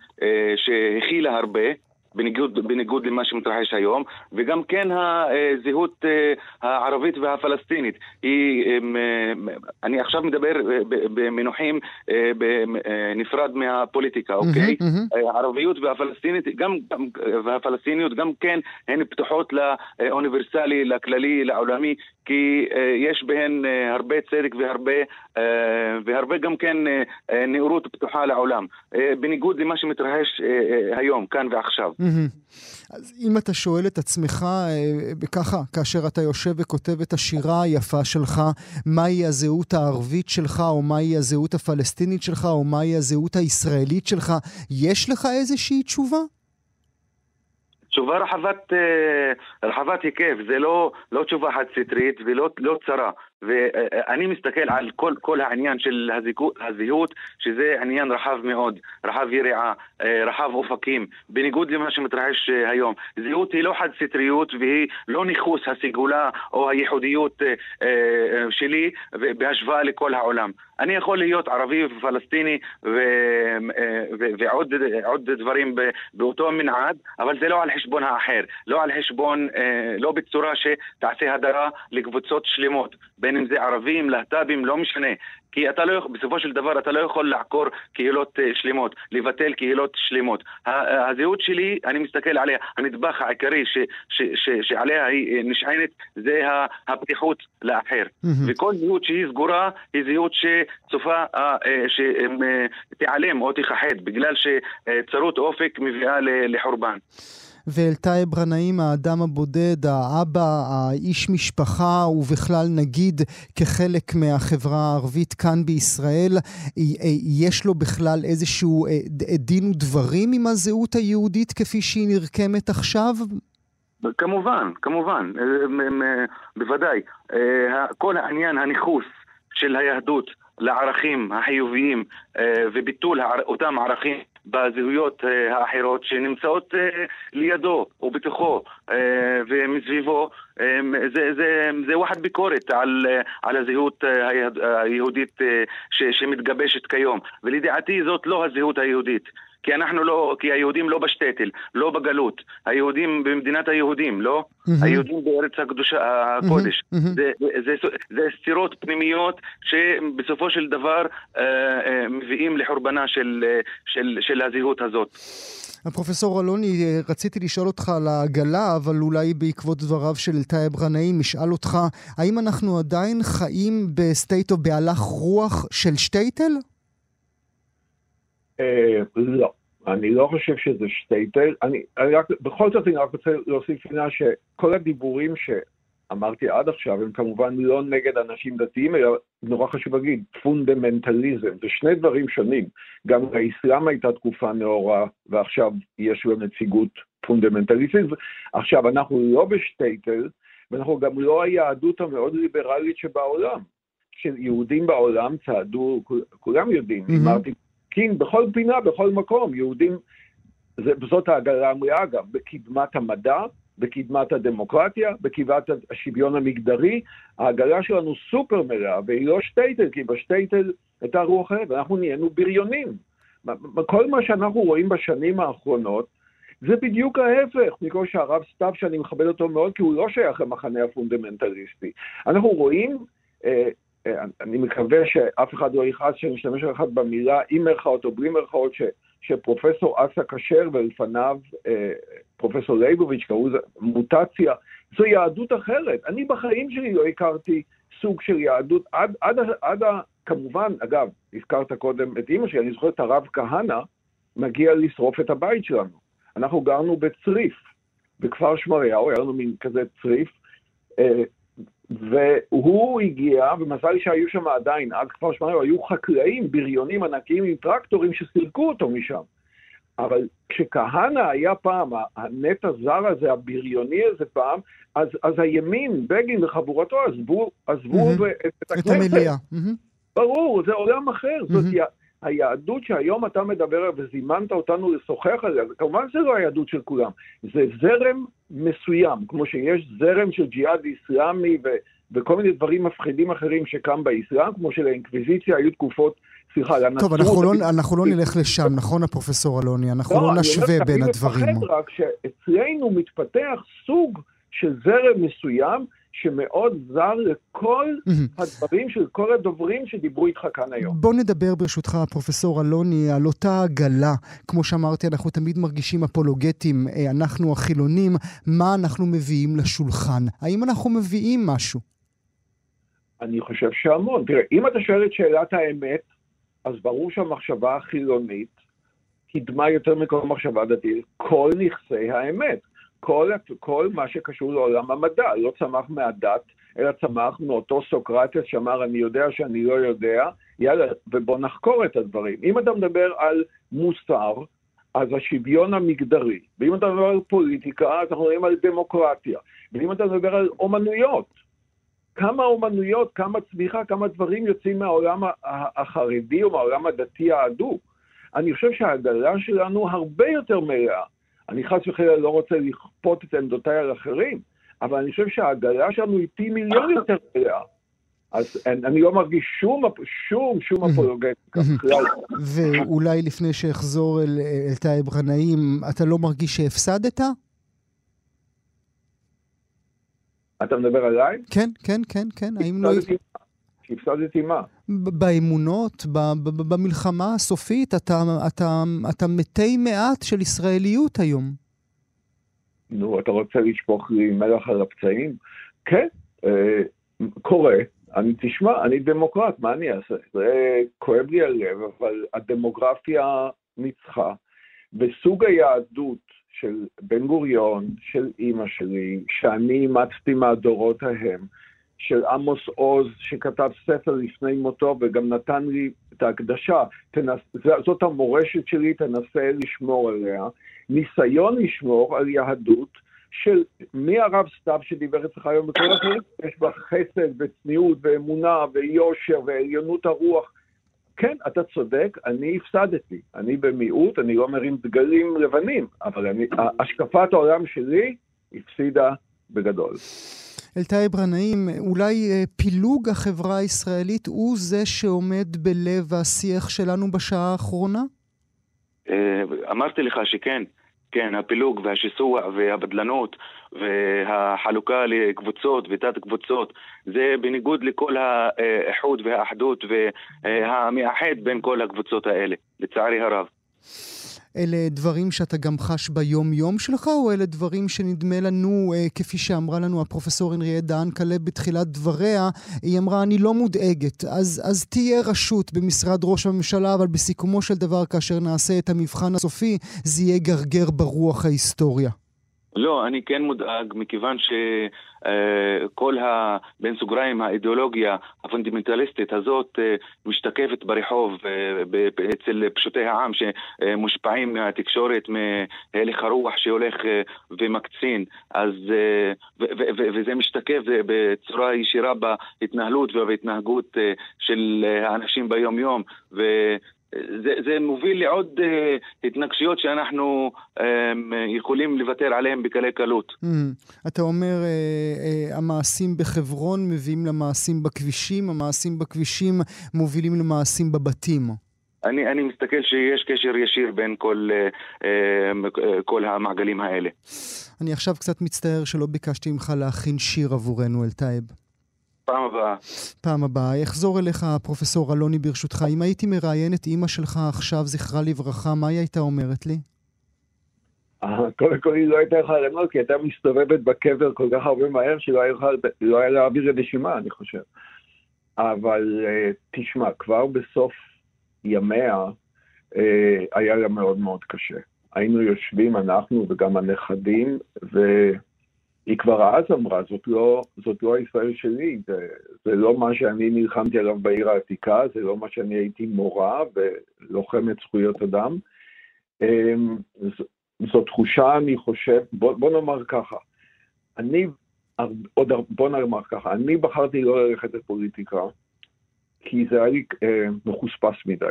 שהכילה הרבה, בניגוד, בניגוד למה שמתרחש היום, וגם כן הזהות אה, הערבית והפלסטינית. היא, אה, אני עכשיו מדבר אה, במינוחים נפרד מהפוליטיקה, אוקיי? הערביות והפלסטינית, גם, והפלסטיניות גם כן הן פתוחות לאוניברסלי, לכללי, לעולמי, כי יש בהן הרבה צדק והרבה, והרבה גם כן נאורות פתוחה לעולם, בניגוד למה שמתרחש היום, כאן ועכשיו. אז אם אתה שואל את עצמך אה, ככה, כאשר אתה יושב וכותב את השירה היפה שלך, מהי הזהות הערבית שלך, או מהי הזהות הפלסטינית שלך, או מהי הזהות הישראלית שלך, יש לך איזושהי תשובה? תשובה רחבת, אה, רחבת היקף, זה לא, לא תשובה חד-סטרית ולא לא צרה. ואני מסתכל על כל, כל העניין של הזהות, שזה עניין רחב מאוד, רחב יריעה, אה, רחב אופקים, בניגוד למה שמתרחש אה, היום. זהות היא לא חד-סטריות והיא לא ניכוס הסגולה או הייחודיות שלי בהשוואה לכל העולם. אני יכול להיות ערבי ופלסטיני ו... ו... ועוד דברים באותו מנעד, אבל זה לא על חשבון האחר, לא על חשבון, לא בצורה שתעשה הדרה לקבוצות שלמות, בין אם זה ערבים, להט"בים, לא משנה. כי אתה לא, בסופו של דבר אתה לא יכול לעקור קהילות אה, שלמות, לבטל קהילות שלמות. הזהות שלי, אני מסתכל עליה, הנדבך העיקרי ש, ש, ש, שעליה היא אה, נשענת זה הפתיחות לאחר. וכל זהות שהיא סגורה היא זהות שצופה, אה, שתיעלם או תיכחד, בגלל שצרות אופק מביאה לחורבן. ואלטייב ע'נאים, האדם הבודד, האבא, האיש משפחה, ובכלל נגיד כחלק מהחברה הערבית כאן בישראל, יש לו בכלל איזשהו אה, דין ודברים עם הזהות היהודית כפי שהיא נרקמת עכשיו? כמובן, כמובן, אה, בוודאי. אה, כל העניין, הניכוס של היהדות לערכים החיוביים וביטול אותם ערכים בזהויות אה, האחרות שנמצאות אה, לידו ובתוכו אה, ומסביבו זה, זה, זה וואחד ביקורת על, על הזהות היהודית שמתגבשת כיום. ולדעתי זאת לא הזהות היהודית כי אנחנו לא, כי היהודים לא בשטטל, לא בגלות. היהודים במדינת היהודים, לא? Mm-hmm. היהודים בארץ הקדושה, הקודש. Mm-hmm. זה, זה, זה, זה סתירות פנימיות שבסופו של דבר אה, אה, מביאים לחורבנה של, של, של הזהות הזאת. הפרופסור אלוני, רציתי לשאול אותך על העגלה, אבל אולי בעקבות דבריו של טייב ע'נאים, אשאל אותך, האם אנחנו עדיין חיים ב state או בהלך רוח של שטייטל? אה, לא. אני לא חושב שזה שטייטל. אני, אני רק, בכל זאת אני רק רוצה להוסיף פינה שכל הדיבורים שאמרתי עד עכשיו הם כמובן לא נגד אנשים דתיים, אלא נורא חשוב להגיד, פונדמנטליזם. זה שני דברים שונים. גם לאסלאם הייתה תקופה נאורה, ועכשיו יש לו נציגות פונדמנטליסטית. עכשיו, אנחנו לא בשטייטל, ואנחנו גם לא היהדות המאוד ליברלית שבעולם. שיהודים בעולם צעדו, כולם יודעים, mm-hmm. קינג בכל פינה, בכל מקום, יהודים, זה, זאת העגלה המלאה גם, בקדמת המדע, בקדמת הדמוקרטיה, בקדמת השוויון המגדרי, העגלה שלנו סופר מלאה, והיא לא שטייטל, כי בשטייטל הייתה רוח אחרת, ואנחנו נהיינו בריונים. כל מה שאנחנו רואים בשנים האחרונות, זה בדיוק ההפך מכל שהרב סתיו, שאני מכבד אותו מאוד, כי הוא לא שייך למחנה הפונדמנטליסטי. אנחנו רואים אה, אני מקווה שאף אחד לא יכעס שאני אשתמש אחת במילה עם מירכאות או בלי מירכאות, שפרופסור אסא כשר ולפניו אה, פרופסור ליבוביץ' קראו לזה מוטציה, זו יהדות אחרת. אני בחיים שלי לא הכרתי סוג של יהדות, עד, עד, עד ה... כמובן, אגב, הזכרת קודם את אימא שלי, אני זוכר את הרב כהנא מגיע לשרוף את הבית שלנו. אנחנו גרנו בצריף, בכפר שמריהו, היה לנו מין כזה צריף, אה, והוא הגיע, ומזל שהיו שם עדיין, עד כפר שמריהו, היו חקלאים, בריונים ענקיים עם טרקטורים שסילקו אותו משם. אבל כשכהנא היה פעם, הנט הזר הזה, הבריוני הזה פעם, אז, אז הימין, בגין וחבורתו עזבו, עזבו mm-hmm. את הכנסת. את המליאה. Mm-hmm. ברור, זה עולם אחר. Mm-hmm. זאת היהדות שהיום אתה מדבר עליה וזימנת אותנו לשוחח עליה, כמובן זה לא היהדות של כולם, זה זרם מסוים, כמו שיש זרם של ג'יהאד איסלאמי ו, וכל מיני דברים מפחידים אחרים שקם באסלאם, כמו שלאינקוויזיציה היו תקופות, סליחה, לנצרות... טוב, אנחנו לא, אנחנו לא נלך לשם, נכון, הפרופסור אלוני? אנחנו לא, לא נשווה בין הדברים. אני מפחד רק שאצלנו מתפתח סוג של זרם מסוים, שמאוד זר לכל הדברים של כל הדוברים שדיברו איתך כאן היום. בוא נדבר ברשותך, פרופסור אלוני, על אותה עגלה. כמו שאמרתי, אנחנו תמיד מרגישים אפולוגטים, אה, אנחנו החילונים, מה אנחנו מביאים לשולחן? האם אנחנו מביאים משהו? אני חושב שהמון. תראה, אם אתה שואל את שאלת האמת, אז ברור שהמחשבה החילונית קידמה יותר מכל מחשבה דתית כל נכסי האמת. כל, כל מה שקשור לעולם המדע, לא צמח מהדת, אלא צמח מאותו סוקרטס שאמר, אני יודע שאני לא יודע, יאללה, ובוא נחקור את הדברים. אם אתה מדבר על מוסר, אז השוויון המגדרי, ואם אתה מדבר על פוליטיקה, אז אנחנו מדברים על דמוקרטיה, ואם אתה מדבר על אומנויות, כמה אומנויות, כמה צמיחה, כמה דברים יוצאים מהעולם החרדי או מהעולם הדתי ההדוק. אני חושב שהעגלה שלנו הרבה יותר מלאה. אני חס וחלילה לא רוצה לכפות את עמדותיי על אחרים, אבל אני חושב שהעגלה שלנו היא פי מיליון יותר מלאה. אז אני לא מרגיש שום, שום, שום אפולוגטיקה בכלל. ואולי לפני שאחזור אל, אל טייב גנאים, אתה לא מרגיש שהפסדת? אתה מדבר עליי? כן, כן, כן, כן. האם לא... הפסדתי מה? באמונות, במלחמה הסופית, אתה, אתה, אתה מתי מעט של ישראליות היום. נו, אתה רוצה לשפוך לי מלח על הפצעים? כן, אה, קורה. אני, תשמע, אני דמוקרט, מה אני אעשה? זה כואב לי הלב, אבל הדמוגרפיה ניצחה. וסוג היהדות של בן גוריון, של אימא שלי, שאני אימצתי מהדורות ההם, של עמוס עוז, שכתב ספר לפני מותו וגם נתן לי את ההקדשה, תנס, זאת המורשת שלי, תנסה לשמור עליה. ניסיון לשמור על יהדות של מי הרב סתיו שדיבר אצלך היום בכל אחרים, יש בה חסד וצניעות ואמונה ויושר ועליונות הרוח. כן, אתה צודק, אני הפסדתי. אני במיעוט, אני לא מרים דגלים לבנים, אבל אני, השקפת העולם שלי הפסידה בגדול. אלתאי ברנאים, אולי אה, פילוג החברה הישראלית הוא זה שעומד בלב השיח שלנו בשעה האחרונה? אה, אמרתי לך שכן. כן, הפילוג והשיסוע והבדלנות והחלוקה לקבוצות ותת קבוצות זה בניגוד לכל האיחוד והאחדות והמאחד בין כל הקבוצות האלה, לצערי הרב. אלה דברים שאתה גם חש ביום-יום שלך, או אלה דברים שנדמה לנו, אה, כפי שאמרה לנו הפרופסור הנריה דהן כלב בתחילת דבריה, היא אמרה, אני לא מודאגת. אז, אז תהיה רשות במשרד ראש הממשלה, אבל בסיכומו של דבר, כאשר נעשה את המבחן הסופי, זה יהיה גרגר ברוח ההיסטוריה. לא, אני כן מודאג, מכיוון שכל ה... בין סוגריים האידיאולוגיה הפונדמנטליסטית הזאת אה, משתקפת ברחוב אה, אצל פשוטי העם שמושפעים מהתקשורת, מהלך הרוח שהולך אה, ומקצין, אז... וזה משתקף בצורה ישירה בהתנהלות ובהתנהגות של האנשים ביום-יום. זה, זה מוביל לעוד uh, התנגשויות שאנחנו um, יכולים לוותר עליהן בקלי קלות. Mm. אתה אומר, uh, uh, המעשים בחברון מביאים למעשים בכבישים, המעשים בכבישים מובילים למעשים בבתים. אני, אני מסתכל שיש קשר ישיר בין כל, כל המעגלים האלה. אני עכשיו קצת מצטער שלא ביקשתי ממך להכין שיר עבורנו, אלטייב. פעם הבאה. פעם הבאה. אחזור אליך, פרופסור אלוני, ברשותך. אם הייתי מראיין את אימא שלך עכשיו, זכרה לברכה, מה היא הייתה אומרת לי? אה, קודם כל היא לא הייתה יכולה לענות, כי הייתה מסתובבת בקבר כל כך הרבה מהר, שלא היה, לא היה להעביר רשימה, אני חושב. אבל אה, תשמע, כבר בסוף ימיה אה, היה לה מאוד מאוד קשה. היינו יושבים, אנחנו וגם הנכדים, ו... היא כבר אז אמרה, זאת לא, זאת לא הישראל שלי, זה, זה לא מה שאני נלחמתי עליו בעיר העתיקה, זה לא מה שאני הייתי מורה ולוחמת זכויות אדם. אמ, זו תחושה, אני חושב, בוא, בוא נאמר ככה, אני, עוד, בוא נאמר ככה, אני בחרתי לא ללכת לפוליטיקה, כי זה היה לי אה, מחוספס מדי.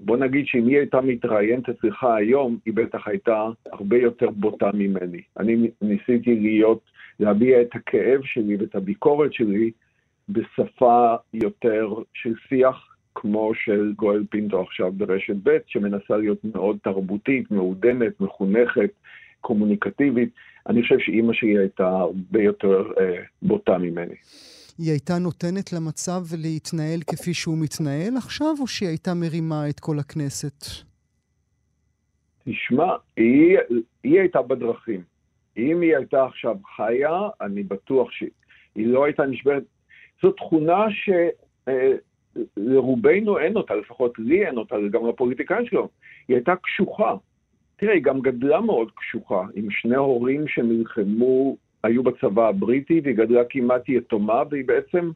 בוא נגיד שאם היא הייתה מתראיינת אצלך היום, היא בטח הייתה הרבה יותר בוטה ממני. אני ניסיתי להיות, להביע את הכאב שלי ואת הביקורת שלי בשפה יותר של שיח, כמו של גואל פינטו עכשיו ברשת ב', שמנסה להיות מאוד תרבותית, מעודנת, מחונכת, קומוניקטיבית. אני חושב שאימא שלי הייתה הרבה יותר אה, בוטה ממני. היא הייתה נותנת למצב להתנהל כפי שהוא מתנהל עכשיו, או שהיא הייתה מרימה את כל הכנסת? תשמע, היא, היא הייתה בדרכים. אם היא הייתה עכשיו חיה, אני בטוח שהיא לא הייתה נשברת. זו תכונה שלרובנו אה, אין אותה, לפחות לי אין אותה, גם לפוליטיקאים שלו. היא הייתה קשוחה. תראה, היא גם גדלה מאוד קשוחה, עם שני הורים שנלחמו היו בצבא הבריטי, והיא גדלה כמעט יתומה, והיא בעצם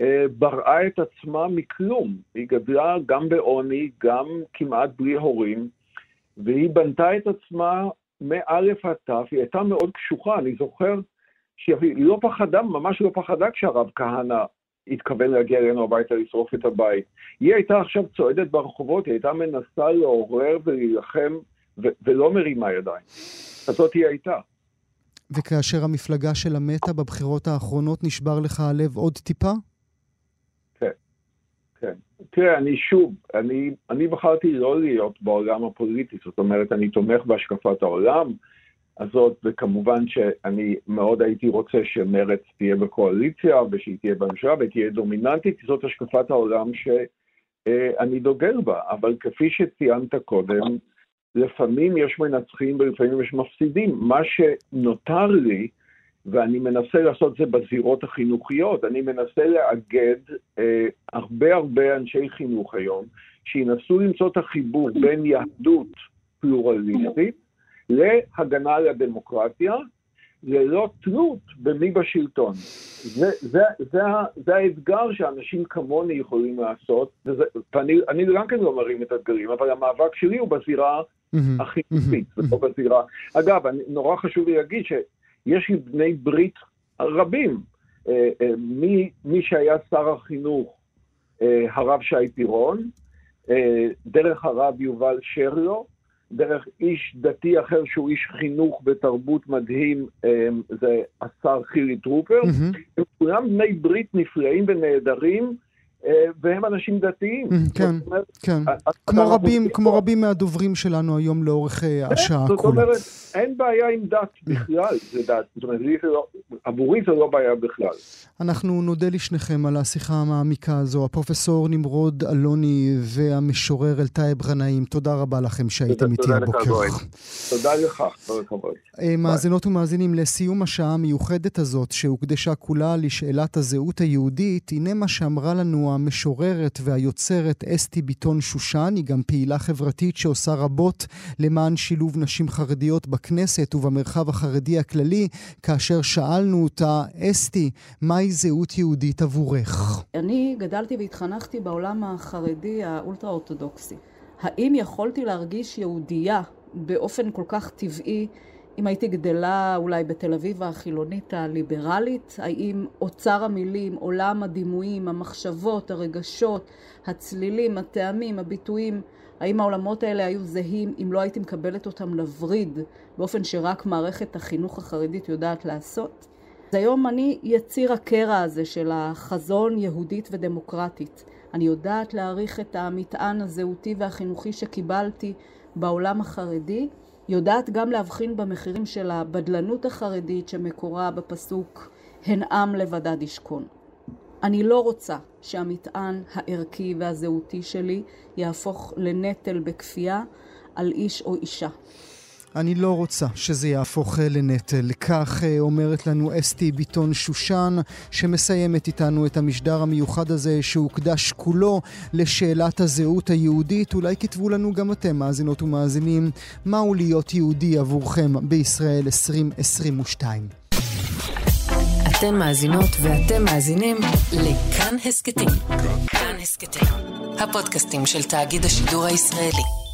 אה, בראה את עצמה מכלום. היא גדלה גם בעוני, גם כמעט בלי הורים, והיא בנתה את עצמה מא' עד ת', היא הייתה מאוד קשוחה, אני זוכר שהיא לא פחדה, ממש לא פחדה כשהרב כהנא התכוון להגיע אלינו הביתה לשרוף את הבית. היא הייתה עכשיו צועדת ברחובות, היא הייתה מנסה לעורר ולהילחם ו- ולא מרימה ידיים. אז זאת היא הייתה. וכאשר המפלגה שלה מתה בבחירות האחרונות, נשבר לך הלב עוד טיפה? כן. תראה, אני שוב, אני, אני בחרתי לא להיות בעולם הפוליטי, זאת אומרת, אני תומך בהשקפת העולם הזאת, וכמובן שאני מאוד הייתי רוצה שמרצ תהיה בקואליציה, ושהיא תהיה בממשלה ותהיה דומיננטית, זאת השקפת העולם שאני דוגל בה, אבל כפי שציינת קודם, לפעמים יש מנצחים ולפעמים יש מפסידים. מה שנותר לי, ואני מנסה לעשות זה בזירות החינוכיות, אני מנסה לאגד אה, הרבה הרבה אנשי חינוך היום, שינסו למצוא את החיבור בין יהדות פלורליסטית להגנה על הדמוקרטיה, ללא תלות במי בשלטון. זה, זה, זה, זה האתגר שאנשים כמוני יכולים לעשות, וזה, ואני גם כן לא מרים את האתגרים, אבל המאבק שלי הוא בזירה החינוכית, ולא בזירה. אגב, אני, נורא חשוב לי להגיד שיש לי בני ברית רבים. אה, אה, מי, מי שהיה שר החינוך, אה, הרב שי פירון, דרך הרב יובל שריו, דרך איש דתי אחר שהוא איש חינוך ותרבות מדהים, זה השר חילי טרופר. הם כולם בני ברית נפלאים ונהדרים. אה, והם אנשים דתיים. כן, כן. כמו רבים, כמו רבים מהדוברים שלנו היום לאורך אה, כן, השעה כולה. זאת אומרת, אין בעיה עם דת בכלל, זה דת. זאת אומרת, לא- עבורי זה לא בעיה בכלל. אנחנו נודה לשניכם על השיחה המעמיקה הזו, הפרופסור נמרוד אלוני והמשורר אלטייב גנאים. תודה רבה לכם שהייתם איתי הבוקר. תודה לך, כל הכבוד. אה, מאזינות ומאזינים, לסיום השעה המיוחדת הזאת, שהוקדשה כולה לשאלת הזהות היהודית, הנה מה שאמרה לנו המשוררת והיוצרת אסתי ביטון שושן, היא גם פעילה חברתית שעושה רבות למען שילוב נשים חרדיות בכנסת ובמרחב החרדי הכללי. כאשר שאלנו אותה, אסתי, מהי זהות יהודית עבורך? אני גדלתי והתחנכתי בעולם החרדי האולטרה-אורתודוקסי. האם יכולתי להרגיש יהודייה באופן כל כך טבעי אם הייתי גדלה אולי בתל אביב החילונית הליברלית, האם אוצר המילים, עולם הדימויים, המחשבות, הרגשות, הצלילים, הטעמים, הביטויים, האם העולמות האלה היו זהים אם לא הייתי מקבלת אותם לווריד באופן שרק מערכת החינוך החרדית יודעת לעשות? אז היום אני יציר הקרע הזה של החזון יהודית ודמוקרטית. אני יודעת להעריך את המטען הזהותי והחינוכי שקיבלתי בעולם החרדי, יודעת גם להבחין במחירים של הבדלנות החרדית שמקורה בפסוק הן עם לבדד ישכון. אני לא רוצה שהמטען הערכי והזהותי שלי יהפוך לנטל בכפייה על איש או אישה. אני לא רוצה שזה יהפוך אה, לנטל. כך אה, אומרת לנו אסתי ביטון שושן, שמסיימת איתנו את המשדר המיוחד הזה שהוקדש כולו לשאלת הזהות היהודית. אולי כתבו לנו גם אתם, מאזינות ומאזינים, מהו להיות יהודי עבורכם בישראל 2022. אתן מאזינות ואתם מאזינים לכאן הסכתים. כאן הסכתים, הפודקאסטים של תאגיד השידור הישראלי.